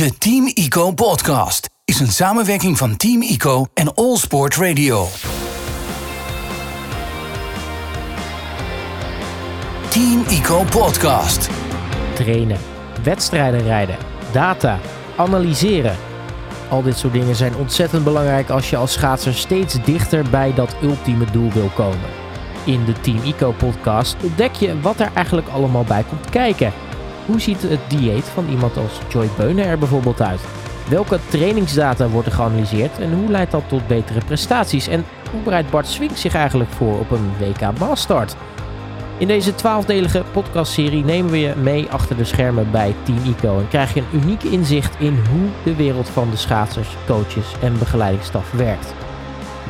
De Team ICO podcast is een samenwerking van Team ICO en All Sport Radio. Team ICO podcast. trainen, wedstrijden rijden, data, analyseren. Al dit soort dingen zijn ontzettend belangrijk als je als schaatser steeds dichter bij dat ultieme doel wil komen. In de Team Eco podcast ontdek je wat er eigenlijk allemaal bij komt kijken. Hoe ziet het dieet van iemand als Joy Beunen er bijvoorbeeld uit? Welke trainingsdata wordt er geanalyseerd en hoe leidt dat tot betere prestaties? En hoe bereidt Bart Swink zich eigenlijk voor op een WK Maastart? In deze twaalfdelige podcastserie nemen we je mee achter de schermen bij Team ICO en krijg je een uniek inzicht in hoe de wereld van de schaatsers, coaches en begeleidingsstaf werkt.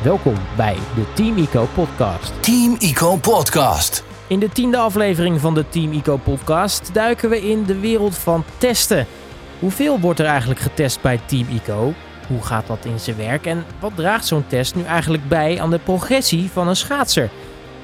Welkom bij de Team ICO podcast. Team ICO podcast. In de tiende aflevering van de Team ICO podcast duiken we in de wereld van testen. Hoeveel wordt er eigenlijk getest bij Team ICO? Hoe gaat dat in zijn werk en wat draagt zo'n test nu eigenlijk bij aan de progressie van een schaatser?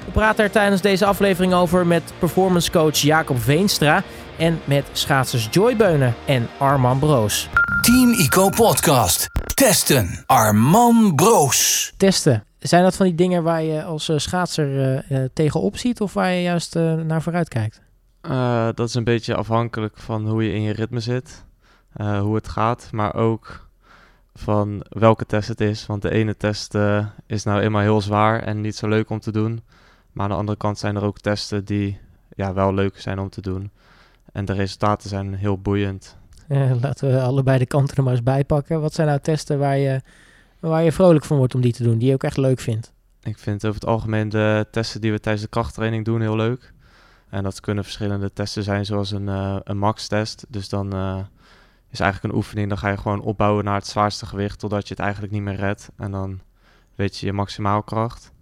We praten er tijdens deze aflevering over met performance coach Jacob Veenstra en met schaatsers Joy Beunen en Arman Broos. Team ICO podcast. Testen. Arman Broos. Testen, zijn dat van die dingen waar je als eh, schaatser eh, eh, tegenop ziet of waar je juist naar vooruit kijkt? Dat is een beetje afhankelijk van hoe je in je ritme zit, hoe het gaat, maar ook van welke test het is. Want de ene test is nou eenmaal heel zwaar en niet zo leuk om te doen. Maar aan de andere kant zijn er ook testen die ja, wel leuk zijn om te doen. En de resultaten zijn heel boeiend. Laten we allebei de kanten er maar eens bij pakken. Wat zijn nou testen waar je, waar je vrolijk van wordt om die te doen, die je ook echt leuk vindt? Ik vind over het algemeen de testen die we tijdens de krachttraining doen heel leuk. En dat kunnen verschillende testen zijn, zoals een, eh, een max-test. Dus dan eh, is eigenlijk een oefening, dan ga je gewoon opbouwen naar het zwaarste gewicht, totdat je het eigenlijk niet meer redt. En dan weet je je maximaalkracht.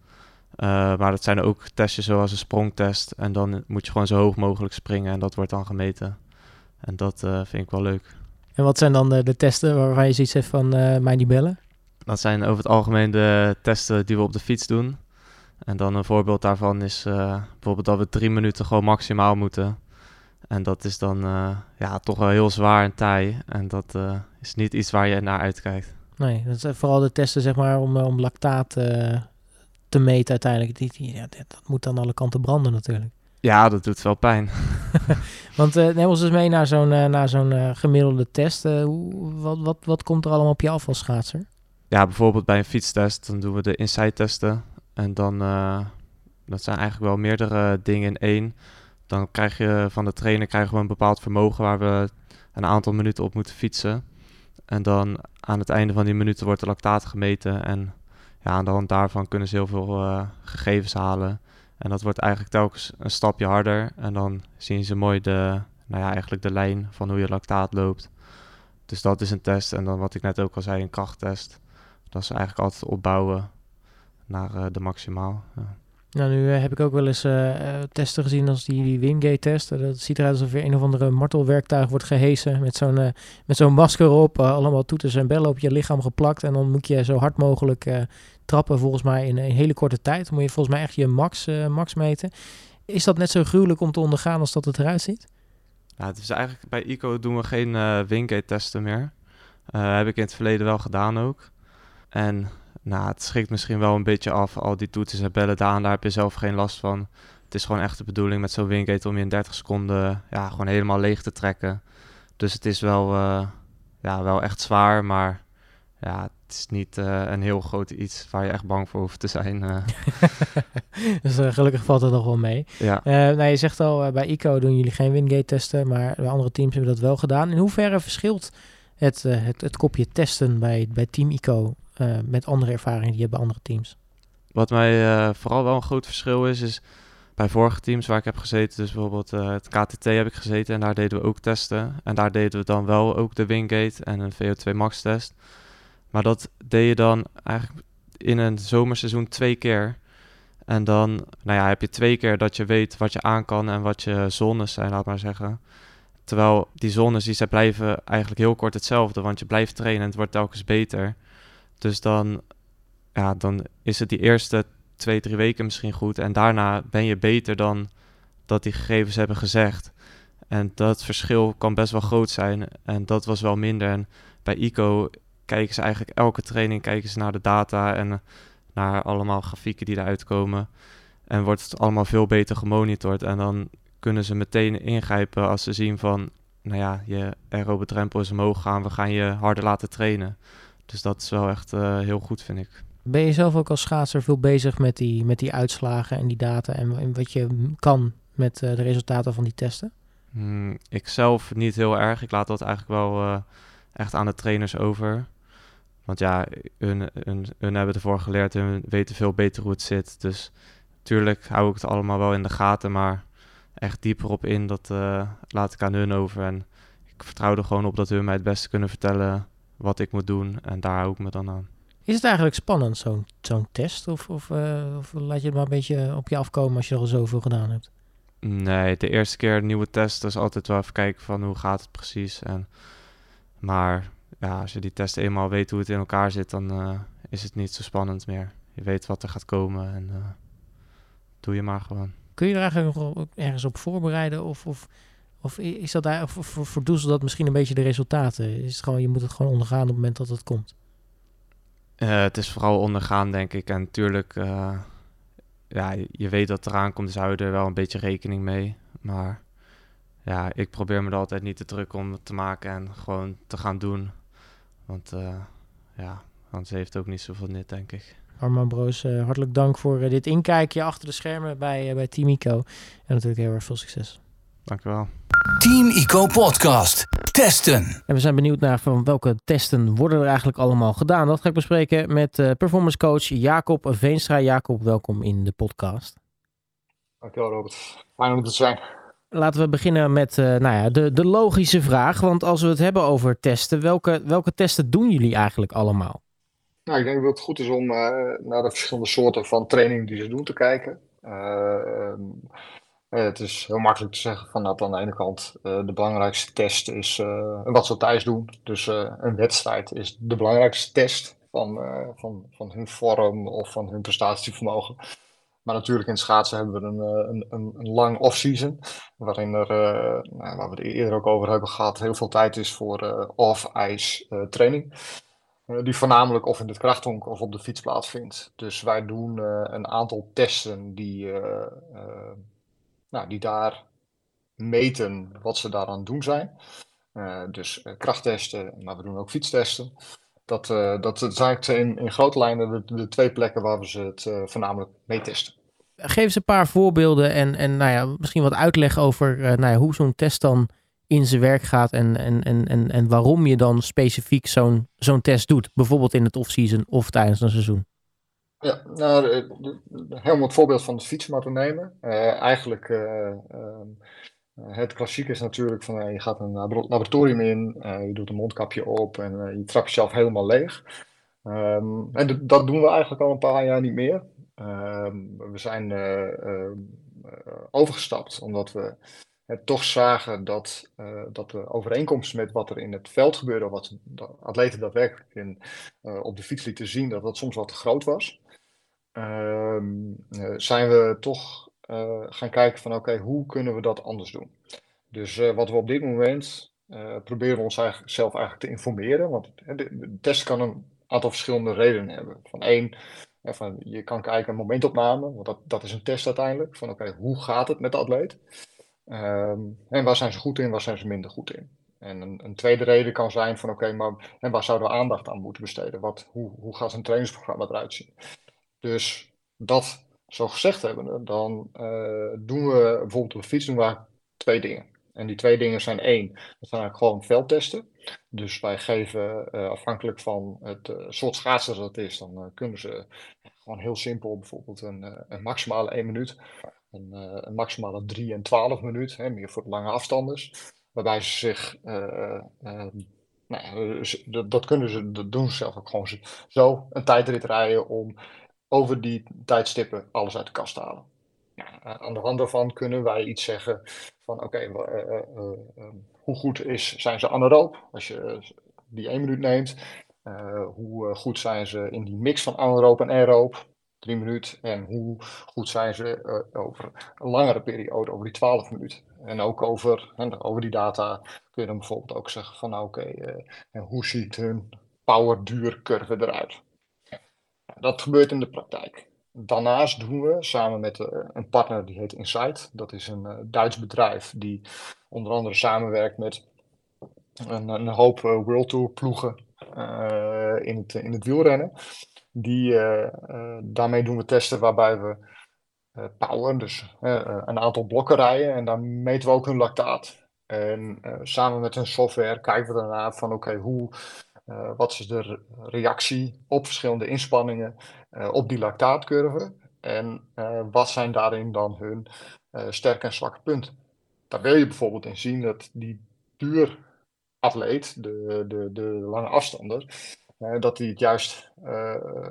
Eh maar dat zijn ook testjes zoals een sprongtest. En dan moet je gewoon zo hoog mogelijk springen en dat wordt dan gemeten. En dat vind ik wel leuk. En wat zijn dan de, de testen waarvan je zoiets hebt van mij niet bellen? Dat zijn over het algemeen de testen die we op de fiets doen. En dan een voorbeeld daarvan is eh, bijvoorbeeld dat we drie minuten gewoon maximaal moeten. En dat is dan eh, ja, toch wel heel zwaar en taai. En dat eh, is niet iets waar je naar uitkijkt. Nee, dat zijn vooral de testen zeg maar om, om lactaat te meten uiteindelijk. Die, die- ja, dat, moet aan alle kanten branden natuurlijk. Ja, dat doet wel pijn. Want eh neem ons eens mee naar zo'n naar zo'n gemiddelde test. Hoe, wat, wat, wat komt er allemaal op je af als schaatser? Ja, bijvoorbeeld bij een fietstest, dan doen we de inside testen. En dan, eh, dat zijn eigenlijk wel meerdere dingen in één. Dan krijg je van de trainer krijgen we een bepaald vermogen waar we een aantal minuten op moeten fietsen. En dan aan het einde van die minuten wordt de lactaat gemeten. En ja, aan de hand daarvan kunnen ze heel veel eh, gegevens halen. En dat wordt eigenlijk telkens een stapje harder. En dan zien ze mooi de, nou ja, eigenlijk de lijn van hoe je lactaat loopt. Dus dat is een test. En dan wat ik net ook al zei, een krachttest. Dat is eigenlijk altijd opbouwen naar eh, de maximaal. Ja. Nou, nu eh, heb ik ook wel eens eh, testen gezien als die, die Wingate-test. Dat ziet eruit alsof er een of andere martelwerktuig wordt gehesen met zo'n met zo'n masker op. allemaal toeters en bellen op je lichaam geplakt. En dan moet je zo hard mogelijk trappen, volgens mij in een hele korte tijd. Dan moet je volgens mij echt je max, max meten. Is dat net zo gruwelijk om te ondergaan als dat het eruit ziet? Ja, het is eigenlijk bij ICO doen we geen eh Wingate-testen meer. Eh, heb ik in het verleden wel gedaan ook. En nou, het schrikt misschien wel een beetje af, al die toeters en bellen daar, daar heb je zelf geen last van. Het is gewoon echt de bedoeling met zo'n Wingate om je in 30 seconden ja, gewoon helemaal leeg te trekken. Dus het is wel, eh, ja, wel echt zwaar, maar ja, het is niet eh, een heel groot iets waar je echt bang voor hoeft te zijn. eh. dus gelukkig valt het nog wel mee. ja. Nou, je zegt al, bij ICO doen jullie geen Wingate-testen, maar bij andere teams hebben dat wel gedaan. In hoeverre verschilt het, het, het kopje testen bij, bij Team ICO eh, met andere ervaringen die je hebt bij andere teams? Wat mij eh, vooral wel een groot verschil is, is bij vorige teams waar ik heb gezeten, dus bijvoorbeeld eh, het KTT heb ik gezeten en daar deden we ook testen. En daar deden we dan wel ook de Wingate en een VO2 max test. Maar dat deed je dan eigenlijk in een zomerseizoen twee keer. En dan nou ja, heb je twee keer dat je weet wat je aan kan en wat je zones zijn, laat maar zeggen. Terwijl die zones die ze blijven eigenlijk heel kort hetzelfde, want je blijft trainen en het wordt telkens beter. Dus dan, ja, dan is het die eerste twee, drie weken misschien goed. En daarna ben je beter dan dat die gegevens hebben gezegd. En dat verschil kan best wel groot zijn. En dat was wel minder. En bij ICO kijken ze eigenlijk elke training kijken ze naar de data en naar allemaal grafieken die eruit komen. En wordt het allemaal veel beter gemonitord. En dan kunnen ze meteen ingrijpen als ze zien van, nou ja, je aerobe drempel is omhoog gaan, we gaan je harder laten trainen. Dus dat is wel echt uh, heel goed, vind ik. Ben je zelf ook als schaatser veel bezig met die, met die uitslagen en die data en, wat je kan met uh, de resultaten van die testen? Hmm, ik zelf niet heel erg. Ik laat dat eigenlijk wel uh, echt aan de trainers over. Want ja, hun, hun, hun hebben ervoor geleerd en weten veel beter hoe het zit. Dus natuurlijk hou ik het allemaal wel in de gaten, maar echt dieper op in, dat laat ik aan hun over. En ik vertrouw er gewoon op dat hun mij het beste kunnen vertellen wat ik moet doen. En daar hou ik me dan aan. Is het eigenlijk spannend, zo'n zo'n test? Of, of, uh, of, laat je het maar een beetje op je afkomen als je al zoveel gedaan hebt? Nee, de eerste keer een nieuwe test is altijd wel even kijken van hoe gaat het precies. En, maar ja, als je die test eenmaal weet hoe het in elkaar zit, dan uh, is het niet zo spannend meer. Je weet wat er gaat komen en uh, doe je maar gewoon. Kun je er eigenlijk nog ergens op voorbereiden? Of, of, of is dat daar, verdoezelt dat misschien een beetje de resultaten? Is het gewoon, je moet het gewoon ondergaan op het moment dat het komt? Uh, het is vooral ondergaan, denk ik. En natuurlijk, ja, je weet dat het eraan komt, dus hou je er wel een beetje rekening mee. Maar ja, ik probeer me er altijd niet te druk om te maken en gewoon te gaan doen. Want uh, ja, anders heeft het ook niet zoveel nut, denk ik. Arman Broos, hartelijk dank voor dit inkijkje achter de schermen bij, bij Team ICO. En natuurlijk heel erg veel succes. Dankjewel. Team ICO Podcast. Testen. En we zijn benieuwd naar van welke testen worden er eigenlijk allemaal gedaan. Dat ga ik bespreken met uh, performance coach Jacob Veenstra. Jacob, welkom in de podcast. Dankjewel Robert. Fijn om te zijn. Laten we beginnen met uh, nou ja, de, de logische vraag. Want als we het hebben over testen, welke, welke testen doen jullie eigenlijk allemaal? Nou, ik denk dat het goed is om uh, naar de verschillende soorten van training die ze doen te kijken. Uh, het is heel makkelijk te zeggen van dat aan de ene kant de belangrijkste test is wat ze thuis doen. Dus een wedstrijd is de belangrijkste test van, van, van hun vorm of van hun prestatievermogen. Maar natuurlijk in schaatsen hebben we een, een, een, een lang off-season. Waarin er, nou, waar we het eerder ook over hebben gehad, heel veel tijd is voor off-ice training. die voornamelijk of in het krachthonk of op de fiets plaatsvindt. Dus wij doen een aantal testen die, nou, die daar meten wat ze daaraan doen zijn. dus krachttesten, maar we doen ook fietstesten. Dat, uh, dat zijn in, in grote lijnen de, de, twee plekken waar we ze het voornamelijk mee testen. Geef eens een paar voorbeelden en, en nou ja, misschien wat uitleg over nou ja, hoe zo'n test dan in zijn werk gaat en, en, en, en, en waarom je dan specifiek zo'n zo'n test doet. Bijvoorbeeld in het off-season of tijdens een seizoen. Ja, nou, helemaal het voorbeeld van de fietsmarathon nemen. eigenlijk ehm, het klassiek is natuurlijk van je gaat een laboratorium in, je doet een mondkapje op en je trapt jezelf helemaal leeg. Um, en dat doen we eigenlijk al een paar jaar niet meer. Um, we zijn overgestapt omdat we het toch zagen dat, dat de overeenkomst met wat er in het veld gebeurde, wat atleten daadwerkelijk in, op de fiets lieten zien, dat dat soms wat te groot was. Um, zijn we toch uh, gaan kijken van oké, hoe kunnen we dat anders doen? Dus uh, wat we op dit moment uh, proberen ons eigenlijk zelf eigenlijk te informeren. Want de, test kan een aantal verschillende redenen hebben. Van één, van, je kan kijken naar momentopname, want dat, dat is een test uiteindelijk. Van oké, hoe gaat het met de atleet? Um, en waar zijn ze goed in, waar zijn ze minder goed in? En een, een tweede reden kan zijn van oké, maar en waar zouden we aandacht aan moeten besteden? Wat, hoe, hoe gaat een trainingsprogramma eruit zien? Dus dat zo gezegd hebben, dan uh, doen we bijvoorbeeld op de fiets doen we twee dingen. En die twee dingen zijn één, dat zijn eigenlijk gewoon veldtesten. Dus wij geven uh, afhankelijk van het uh, soort schaatser dat het is, dan kunnen ze gewoon heel simpel bijvoorbeeld een, een maximale 1 minuut, een, een, maximale 3 en 12 minuut, hè, meer voor de lange afstanders. Waarbij ze zich, nou, dat, dat, kunnen ze, dat doen ze zelf ook gewoon zo, een tijdrit rijden om over die tijdstippen alles uit de kast halen. Ja, aan de hand daarvan kunnen wij iets zeggen van oké, hoe goed is, zijn ze anaeroop als je die één minuut neemt? Hoe goed zijn ze in die mix van anaeroop en aeroop? drie minuten en hoe goed zijn ze over een langere periode, over die 12 minuten. En ook over, over die data kun je dan bijvoorbeeld ook zeggen van nou oké, hoe ziet hun power duurcurve eruit? Dat gebeurt in de praktijk. Daarnaast doen we samen met een partner die heet Insight. Dat is een Duits bedrijf die onder andere samenwerkt met een, hoop World Tour ploegen in, het, in het wielrennen. Die, daarmee doen we testen waarbij we power, dus een aantal blokken rijden en dan meten we ook hun lactaat. En samen met hun software kijken we daarna van oké, hoe wat is de reactie op verschillende inspanningen op die lactaatcurve? En wat zijn daarin dan hun sterke en zwakke punten? Daar wil je bijvoorbeeld in zien dat die duuratleet, de, de, de lange afstander, dat die het juist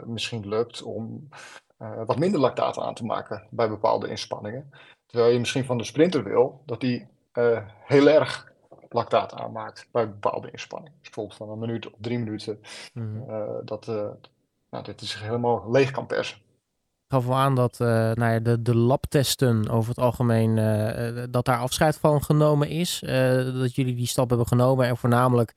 misschien lukt om wat minder lactaat aan te maken bij bepaalde inspanningen. Terwijl je misschien van de sprinter wil dat die heel erg lactaat aanmaakt bij bepaalde inspanningen. Dus bijvoorbeeld van een minuut of drie minuten, mm dat, nou, dit is helemaal leeg kan persen. Gaf wel aan dat uh, nou ja, de, de labtesten over het algemeen, dat daar afscheid van genomen is. dat jullie die stap hebben genomen en voornamelijk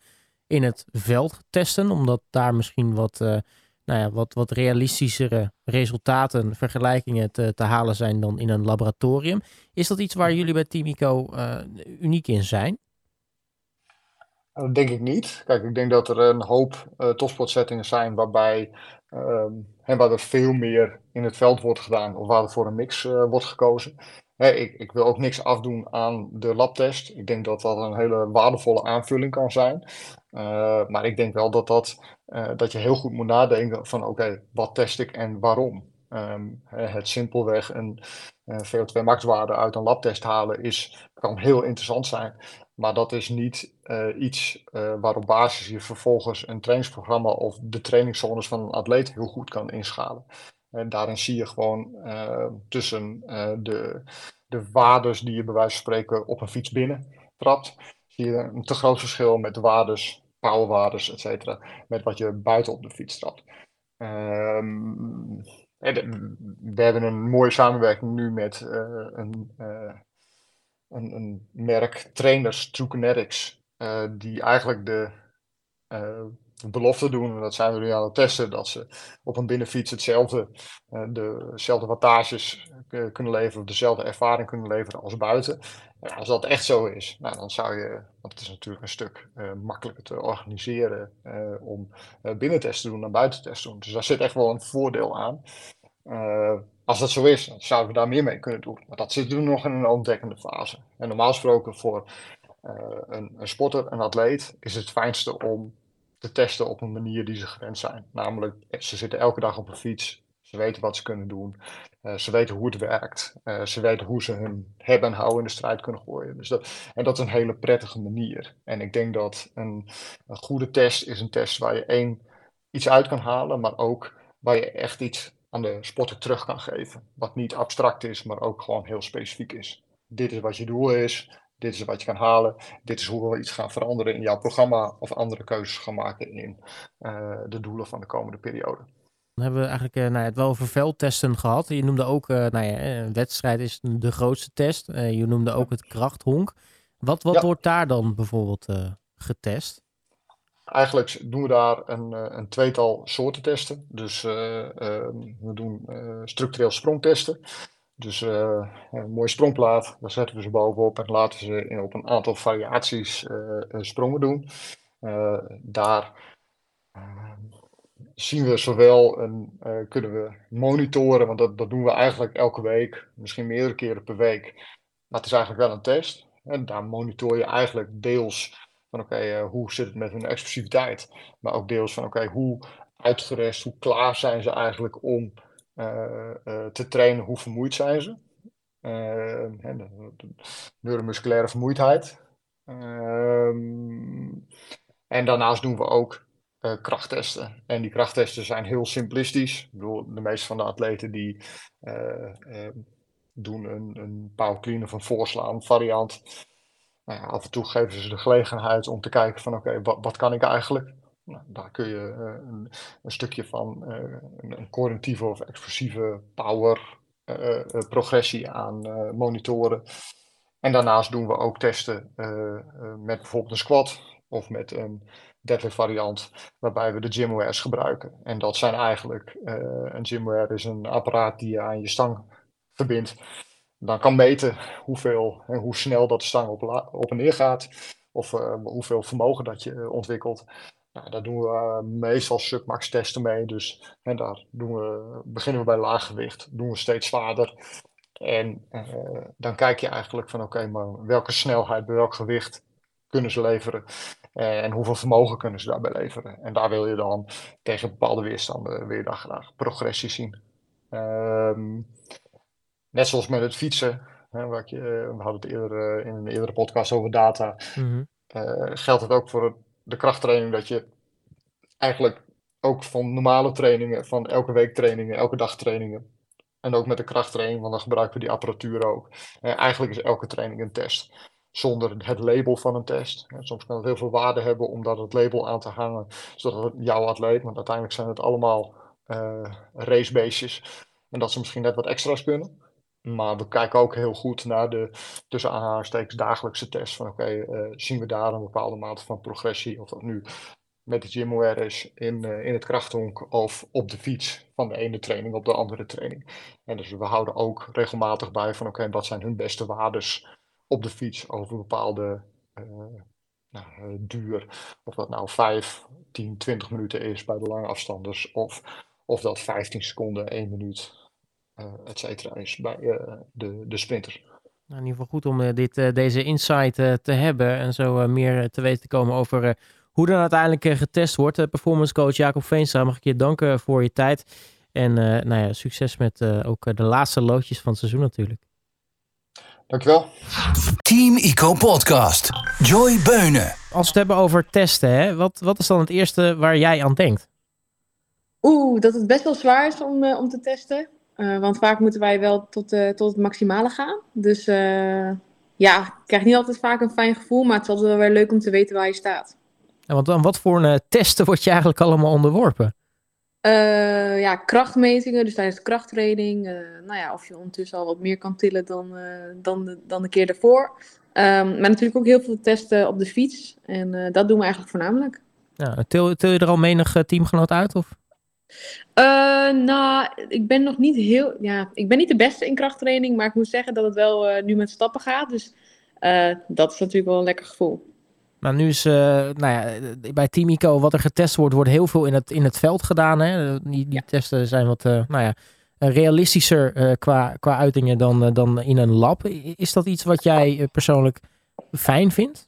in het veld testen, omdat daar misschien wat, nou ja, wat, wat realistischere resultaten, vergelijkingen te, te halen zijn dan in een laboratorium. Is dat iets waar jullie bij Team ICO uniek in zijn? Dat denk ik niet. Kijk, ik denk dat er een hoop topsportsettingen zijn waarbij um, en waar er veel meer in het veld wordt gedaan of waar er voor een mix uh, wordt gekozen. ik, ik, wil ook niks afdoen aan de labtest. Ik denk dat dat een hele waardevolle aanvulling kan zijn. Uh, maar ik denk wel dat, dat, dat je heel goed moet nadenken van oké, wat test ik en waarom? Um, het simpelweg een VO2 maxwaarde uit een labtest halen is, kan heel interessant zijn. Maar dat is niet uh, iets uh, waar op basis je vervolgens een trainingsprogramma of de trainingszones van een atleet heel goed kan inschalen. En daarin zie je gewoon tussen de, de waardes die je bij wijze van spreken op een fiets binnen trapt, zie je een te groot verschil met de waardes, powerwaardes, et cetera, met wat je buiten op de fiets trapt. Um, we hebben een mooie samenwerking nu met een een, merk trainers, True Kinetics, uh, die eigenlijk de uh, belofte doen, en dat zijn we nu aan het testen, dat ze op een binnenfiets hetzelfde, uh, dezelfde wattages kunnen leveren, dezelfde ervaring kunnen leveren als buiten. En als dat echt zo is, nou, dan zou je, want het is natuurlijk een stuk makkelijker te organiseren om binnentesten te doen dan buitentesten te doen. Dus daar zit echt wel een voordeel aan. Als dat zo is, dan zouden we daar meer mee kunnen doen. Maar dat zit nu nog in een ontdekkende fase. En normaal gesproken voor uh, een, een, sporter, een atleet, is het fijnste om te testen op een manier die ze gewend zijn. Namelijk, ze zitten elke dag op een fiets. Ze weten wat ze kunnen doen. Uh, ze weten hoe het werkt. Ze weten hoe ze hun hebben en houden in de strijd kunnen gooien. Dus dat, en dat is een hele prettige manier. En ik denk dat een goede test is een test waar je één iets uit kan halen, maar ook waar je echt iets aan de sporter terug kan geven. Wat niet abstract is, maar ook gewoon heel specifiek is. Dit is wat je doel is, dit is wat je kan halen, dit is hoe we iets gaan veranderen in jouw programma of andere keuzes gaan maken in uh, de doelen van de komende periode. Dan hebben we eigenlijk uh, nou ja, het wel over veldtesten gehad. Je noemde ook, uh, nou ja, een wedstrijd is de grootste test. je noemde ook het krachthonk. Wat, wat ja. wordt daar dan bijvoorbeeld getest? Eigenlijk doen we daar een, eh, een tweetal soorten testen. Dus uh, uh, we doen structureel sprongtesten. Dus een mooie sprongplaat, daar zetten we ze bovenop en laten ze op een aantal variaties sprongen doen. daar zien we zowel een, kunnen we monitoren, want dat, dat doen we eigenlijk elke week, misschien meerdere keren per week. Maar het is eigenlijk wel een test. En daar monitor je eigenlijk deels van oké, uh, hoe zit het met hun explosiviteit? Maar ook deels van oké, hoe uitgerust, hoe klaar zijn ze eigenlijk om uh, uh, te trainen, hoe vermoeid zijn ze? de, de neuromusculaire vermoeidheid. Ehm, en daarnaast doen we ook krachttesten. En die krachttesten zijn heel simplistisch. Ik bedoel, de meeste van de atleten die doen een, een of een voorslaan variant nou af en toe geven ze de gelegenheid om te kijken van oké, wat, wat, kan ik eigenlijk? Nou, daar kun je een, een, stukje van een, een cognitieve of expressieve power progressie aan monitoren. En daarnaast doen we ook testen met bijvoorbeeld een squat of met een deadlift variant, waarbij we de gymwares gebruiken. En dat zijn eigenlijk, een gymware is een apparaat die je aan je stang verbindt. Dan kan meten hoeveel en hoe snel dat de stang op, op en neer gaat, of uh, hoeveel vermogen dat je uh, ontwikkelt. Nou, daar doen we meestal submax testen mee. Dus en daar doen we, beginnen we bij laag gewicht, doen we steeds zwaarder. En dan kijk je eigenlijk van oké, maar welke snelheid bij welk gewicht kunnen ze leveren. Eh, en hoeveel vermogen kunnen ze daarbij leveren? En daar wil je dan tegen bepaalde weerstanden weer dan graag progressie zien. Um, net zoals met het fietsen, hè, wat je, eh, we hadden het eerder uh, in een eerdere podcast over data, mm -hmm. geldt het ook voor de krachttraining dat je eigenlijk ook van normale trainingen, van elke week trainingen, elke dag trainingen, en ook met de krachttraining, want dan gebruiken we die apparatuur ook. eigenlijk is elke training een test zonder het label van een test. Soms kan het heel veel waarde hebben om dat het label aan te hangen, zodat het jouw atleet, want uiteindelijk zijn het allemaal uh, racebeestjes, en dat ze misschien net wat extra's kunnen. Maar we kijken ook heel goed naar de tussen aanhalingstekens dagelijkse test. Van oké, uh, zien we daar een bepaalde mate van progressie? Of dat nu met de gymwear is in, uh, in het krachthonk of op de fiets van de ene training op de andere training. En dus we houden ook regelmatig bij van oké, wat zijn hun beste waardes op de fiets over een bepaalde uh, nou, eh, duur. Of dat nou 5, 10, 20 minuten is bij de lange afstanders. Of, of dat 15 seconden, 1 minuut, et cetera, is bij uh, de, de sprinters. Nou, in ieder geval goed om dit, deze insight te hebben en zo meer te weten te komen over hoe dan uiteindelijk getest wordt. performance coach Jacob Veenstra, mag ik je danken voor je tijd. En nou ja, succes met ook de laatste loodjes van het seizoen natuurlijk. Dankjewel. Team Eco Podcast. Joy Beunen. Als we het hebben over testen, hè, wat, wat is dan het eerste waar jij aan denkt? Oeh, dat het best wel zwaar is om, uh, om te testen. Uh, want vaak moeten wij wel tot, uh, tot het maximale gaan. Dus ja, ik krijg niet altijd vaak een fijn gevoel, maar het is altijd wel weer leuk om te weten waar je staat. Ja, want dan wat voor testen word je eigenlijk allemaal onderworpen? Uh, ja, krachtmetingen, dus tijdens de krachttraining. Uh, nou ja, of je ondertussen al wat meer kan tillen dan, uh, dan, de, dan de keer daarvoor. Um, maar natuurlijk ook heel veel testen op de fiets. En dat doen we eigenlijk voornamelijk. Ja, til, til je er al menig teamgenoot uit? Of? Nou, ik ben nog niet heel... Ja, ik ben niet de beste in krachttraining, maar ik moet zeggen dat het wel nu met stappen gaat. Dus dat is natuurlijk wel een lekker gevoel. Maar nu is, nou ja, bij Team Ico, wat er getest wordt, wordt heel veel in het, in het veld gedaan. Hè? Die, die testen zijn wat, nou ja, realistischer qua, qua uitingen dan, dan in een lab. Is dat iets wat jij persoonlijk fijn vindt?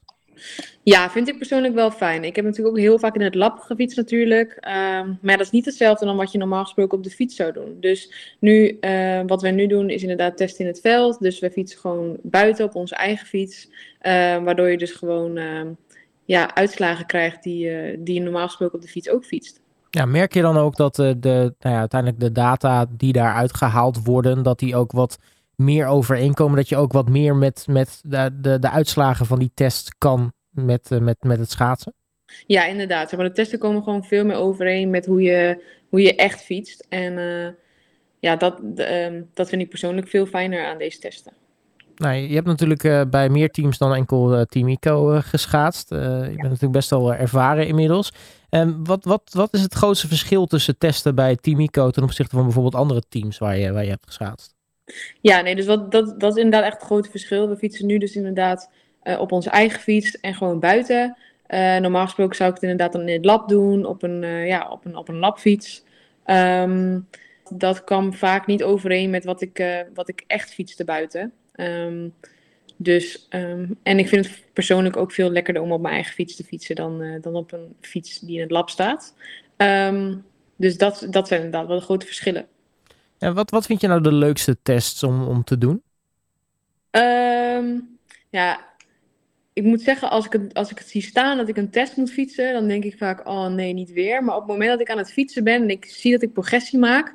Ja, vind ik persoonlijk wel fijn. Ik heb natuurlijk ook heel vaak in het lab gefietst natuurlijk. Um, maar dat is niet hetzelfde dan wat je normaal gesproken op de fiets zou doen. Dus nu, uh, wat wij nu doen is inderdaad testen in het veld. Dus we fietsen gewoon buiten op onze eigen fiets. Uh, waardoor je dus gewoon uh, ja, uitslagen krijgt die, uh, die je normaal gesproken op de fiets ook fietst. Ja, merk je dan ook dat de, nou ja, uiteindelijk de data die daaruit gehaald worden, dat die ook wat meer overeenkomen? Dat je ook wat meer met, met de, de, de uitslagen van die test kan met, met, met het schaatsen? Ja, inderdaad. Maar de testen komen gewoon veel meer overeen met hoe je, hoe je echt fietst. En uh, ja, dat, uh, dat vind ik persoonlijk veel fijner aan deze testen. Nou, je hebt natuurlijk uh, bij meer teams dan enkel Team Ico geschaatst. je ja. bent natuurlijk best wel ervaren inmiddels. En wat, wat, wat is het grootste verschil tussen testen bij Team Ico ten opzichte van bijvoorbeeld andere teams waar je, waar je hebt geschaatst? Ja, nee, dus wat, dat, dat is inderdaad echt het grote verschil. We fietsen nu dus inderdaad uh, op onze eigen fiets en gewoon buiten. Uh, normaal gesproken zou ik het inderdaad dan in het lab doen, op een, uh, ja, op een, op een labfiets. Um, dat kwam vaak niet overeen met wat ik, wat ik echt fietste buiten. Um, dus, um, en ik vind het persoonlijk ook veel lekkerder om op mijn eigen fiets te fietsen dan, dan op een fiets die in het lab staat. dus dat, dat zijn inderdaad wel de grote verschillen. En wat, wat vind je nou de leukste tests om, om te doen? ja, ik moet zeggen, als ik, het, als ik het zie staan dat ik een test moet fietsen, dan denk ik vaak, oh nee, niet weer. Maar op het moment dat ik aan het fietsen ben en ik zie dat ik progressie maak,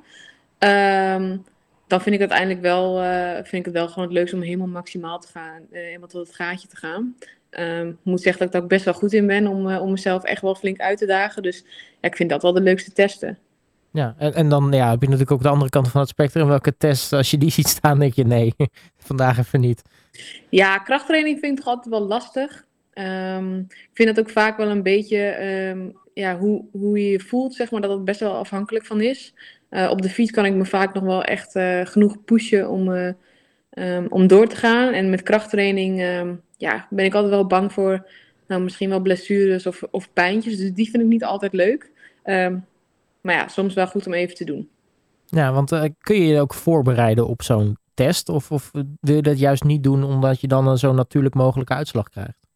um, dan vind ik uiteindelijk wel, uh, vind ik het wel gewoon het leukste om helemaal maximaal te gaan, uh, helemaal tot het gaatje te gaan. Ehm, ik moet zeggen dat ik daar best wel goed in ben om, om mezelf echt wel flink uit te dagen. Dus ja, ik vind dat wel de leukste testen. Ja, en, en dan ja, heb je natuurlijk ook de andere kant van het spectrum. Welke test, als je die ziet staan, denk je nee, vandaag even niet. Ja, krachttraining vind ik toch altijd wel lastig. Ehm, ik vind het ook vaak wel een beetje ehm, ja, hoe, hoe je je voelt, zeg maar, dat het best wel afhankelijk van is. Uh, op de fiets kan ik me vaak nog wel echt uh, genoeg pushen om, uh, um, om door te gaan. En met krachttraining ja, ben ik altijd wel bang voor nou, misschien wel blessures of, of pijntjes. Dus die vind ik niet altijd leuk. Maar ja, soms wel goed om even te doen. Ja, want kun je je ook voorbereiden op zo'n test? Of, of wil je dat juist niet doen omdat je dan een zo natuurlijk mogelijke uitslag krijgt?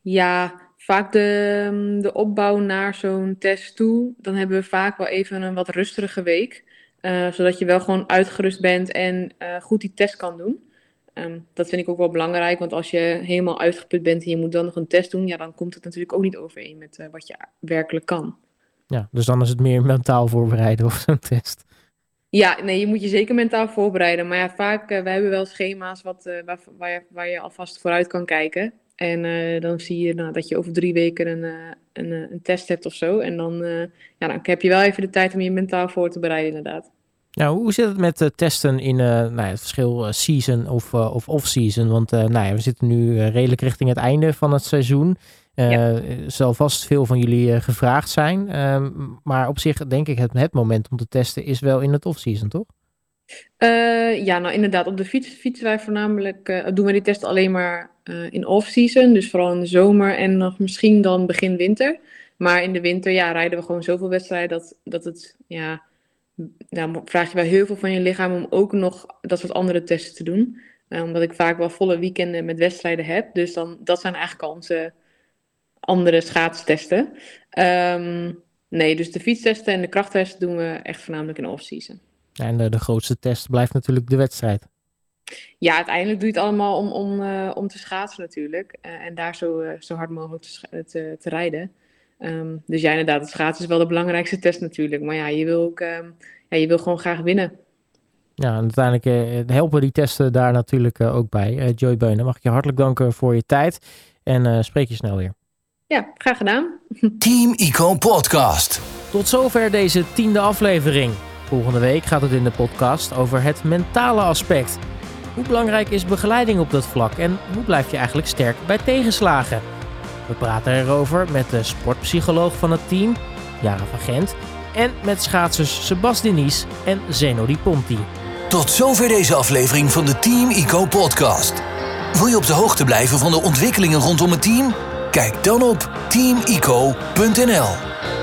Ja, vaak de, de opbouw naar zo'n test toe, dan hebben we vaak wel even een wat rustige week. Uh, zodat je wel gewoon uitgerust bent en uh, goed die test kan doen. Um, dat vind ik ook wel belangrijk, want als je helemaal uitgeput bent en je moet dan nog een test doen, ja, dan komt het natuurlijk ook niet overeen met uh, wat je werkelijk kan. Ja, dus dan is het meer mentaal voorbereiden of zo'n test. Ja, nee, je moet je zeker mentaal voorbereiden. Maar ja, vaak, wij hebben wel schema's wat, waar, waar, je, waar je alvast vooruit kan kijken. En uh, dan zie je nou, dat je over drie weken een, een, een, test hebt of zo. En dan, ja, dan heb je wel even de tijd om je mentaal voor te bereiden, inderdaad. Nou, hoe zit het met testen in nou, het verschil season of, of off-season? Want nou ja, we zitten nu redelijk richting het einde van het seizoen. Ja. zal vast veel van jullie gevraagd zijn. Ehm, maar op zich denk ik het, het moment om te testen is wel in het off-season, toch? Uh, ja, nou inderdaad. Op de fiets fietsen wij voornamelijk, uh, doen we die testen alleen maar uh, in off-season. Dus vooral in de zomer en nog misschien dan begin winter. Maar in de winter ja, rijden we gewoon zoveel wedstrijden dat, dat het, ja, dan vraag je wel heel veel van je lichaam om ook nog dat soort andere testen te doen. omdat ik vaak wel volle weekenden met wedstrijden heb. Dus dan, dat zijn eigenlijk al onze andere schaatstesten. Um, nee, dus de fietstesten en de krachttesten doen we echt voornamelijk in off-season. En de, de, grootste test blijft natuurlijk de wedstrijd. Ja, uiteindelijk doe je het allemaal om, om, uh, om te schaatsen natuurlijk. Uh, en daar zo, uh, zo hard mogelijk te, te, te rijden. Um, dus ja, inderdaad, het schaatsen is wel de belangrijkste test natuurlijk. Maar ja, je wil, ook, um, ja, je wil gewoon graag winnen. Ja, en uiteindelijk helpen die testen daar natuurlijk ook bij. Joy Beunen, mag ik je hartelijk danken voor je tijd. En spreek je snel weer. Ja, graag gedaan. Team Ico Podcast. Tot zover deze tiende aflevering. Volgende week gaat het in de podcast over het mentale aspect. Hoe belangrijk is begeleiding op dat vlak en hoe blijf je eigenlijk sterk bij tegenslagen? We praten erover met de sportpsycholoog van het team, Jara van Gent, en met schaatsers Sebas Dinies en Zeno Di Ponti. Tot zover deze aflevering van de Team ICO podcast. Wil je op de hoogte blijven van de ontwikkelingen rondom het team? Kijk dan op teamico.nl.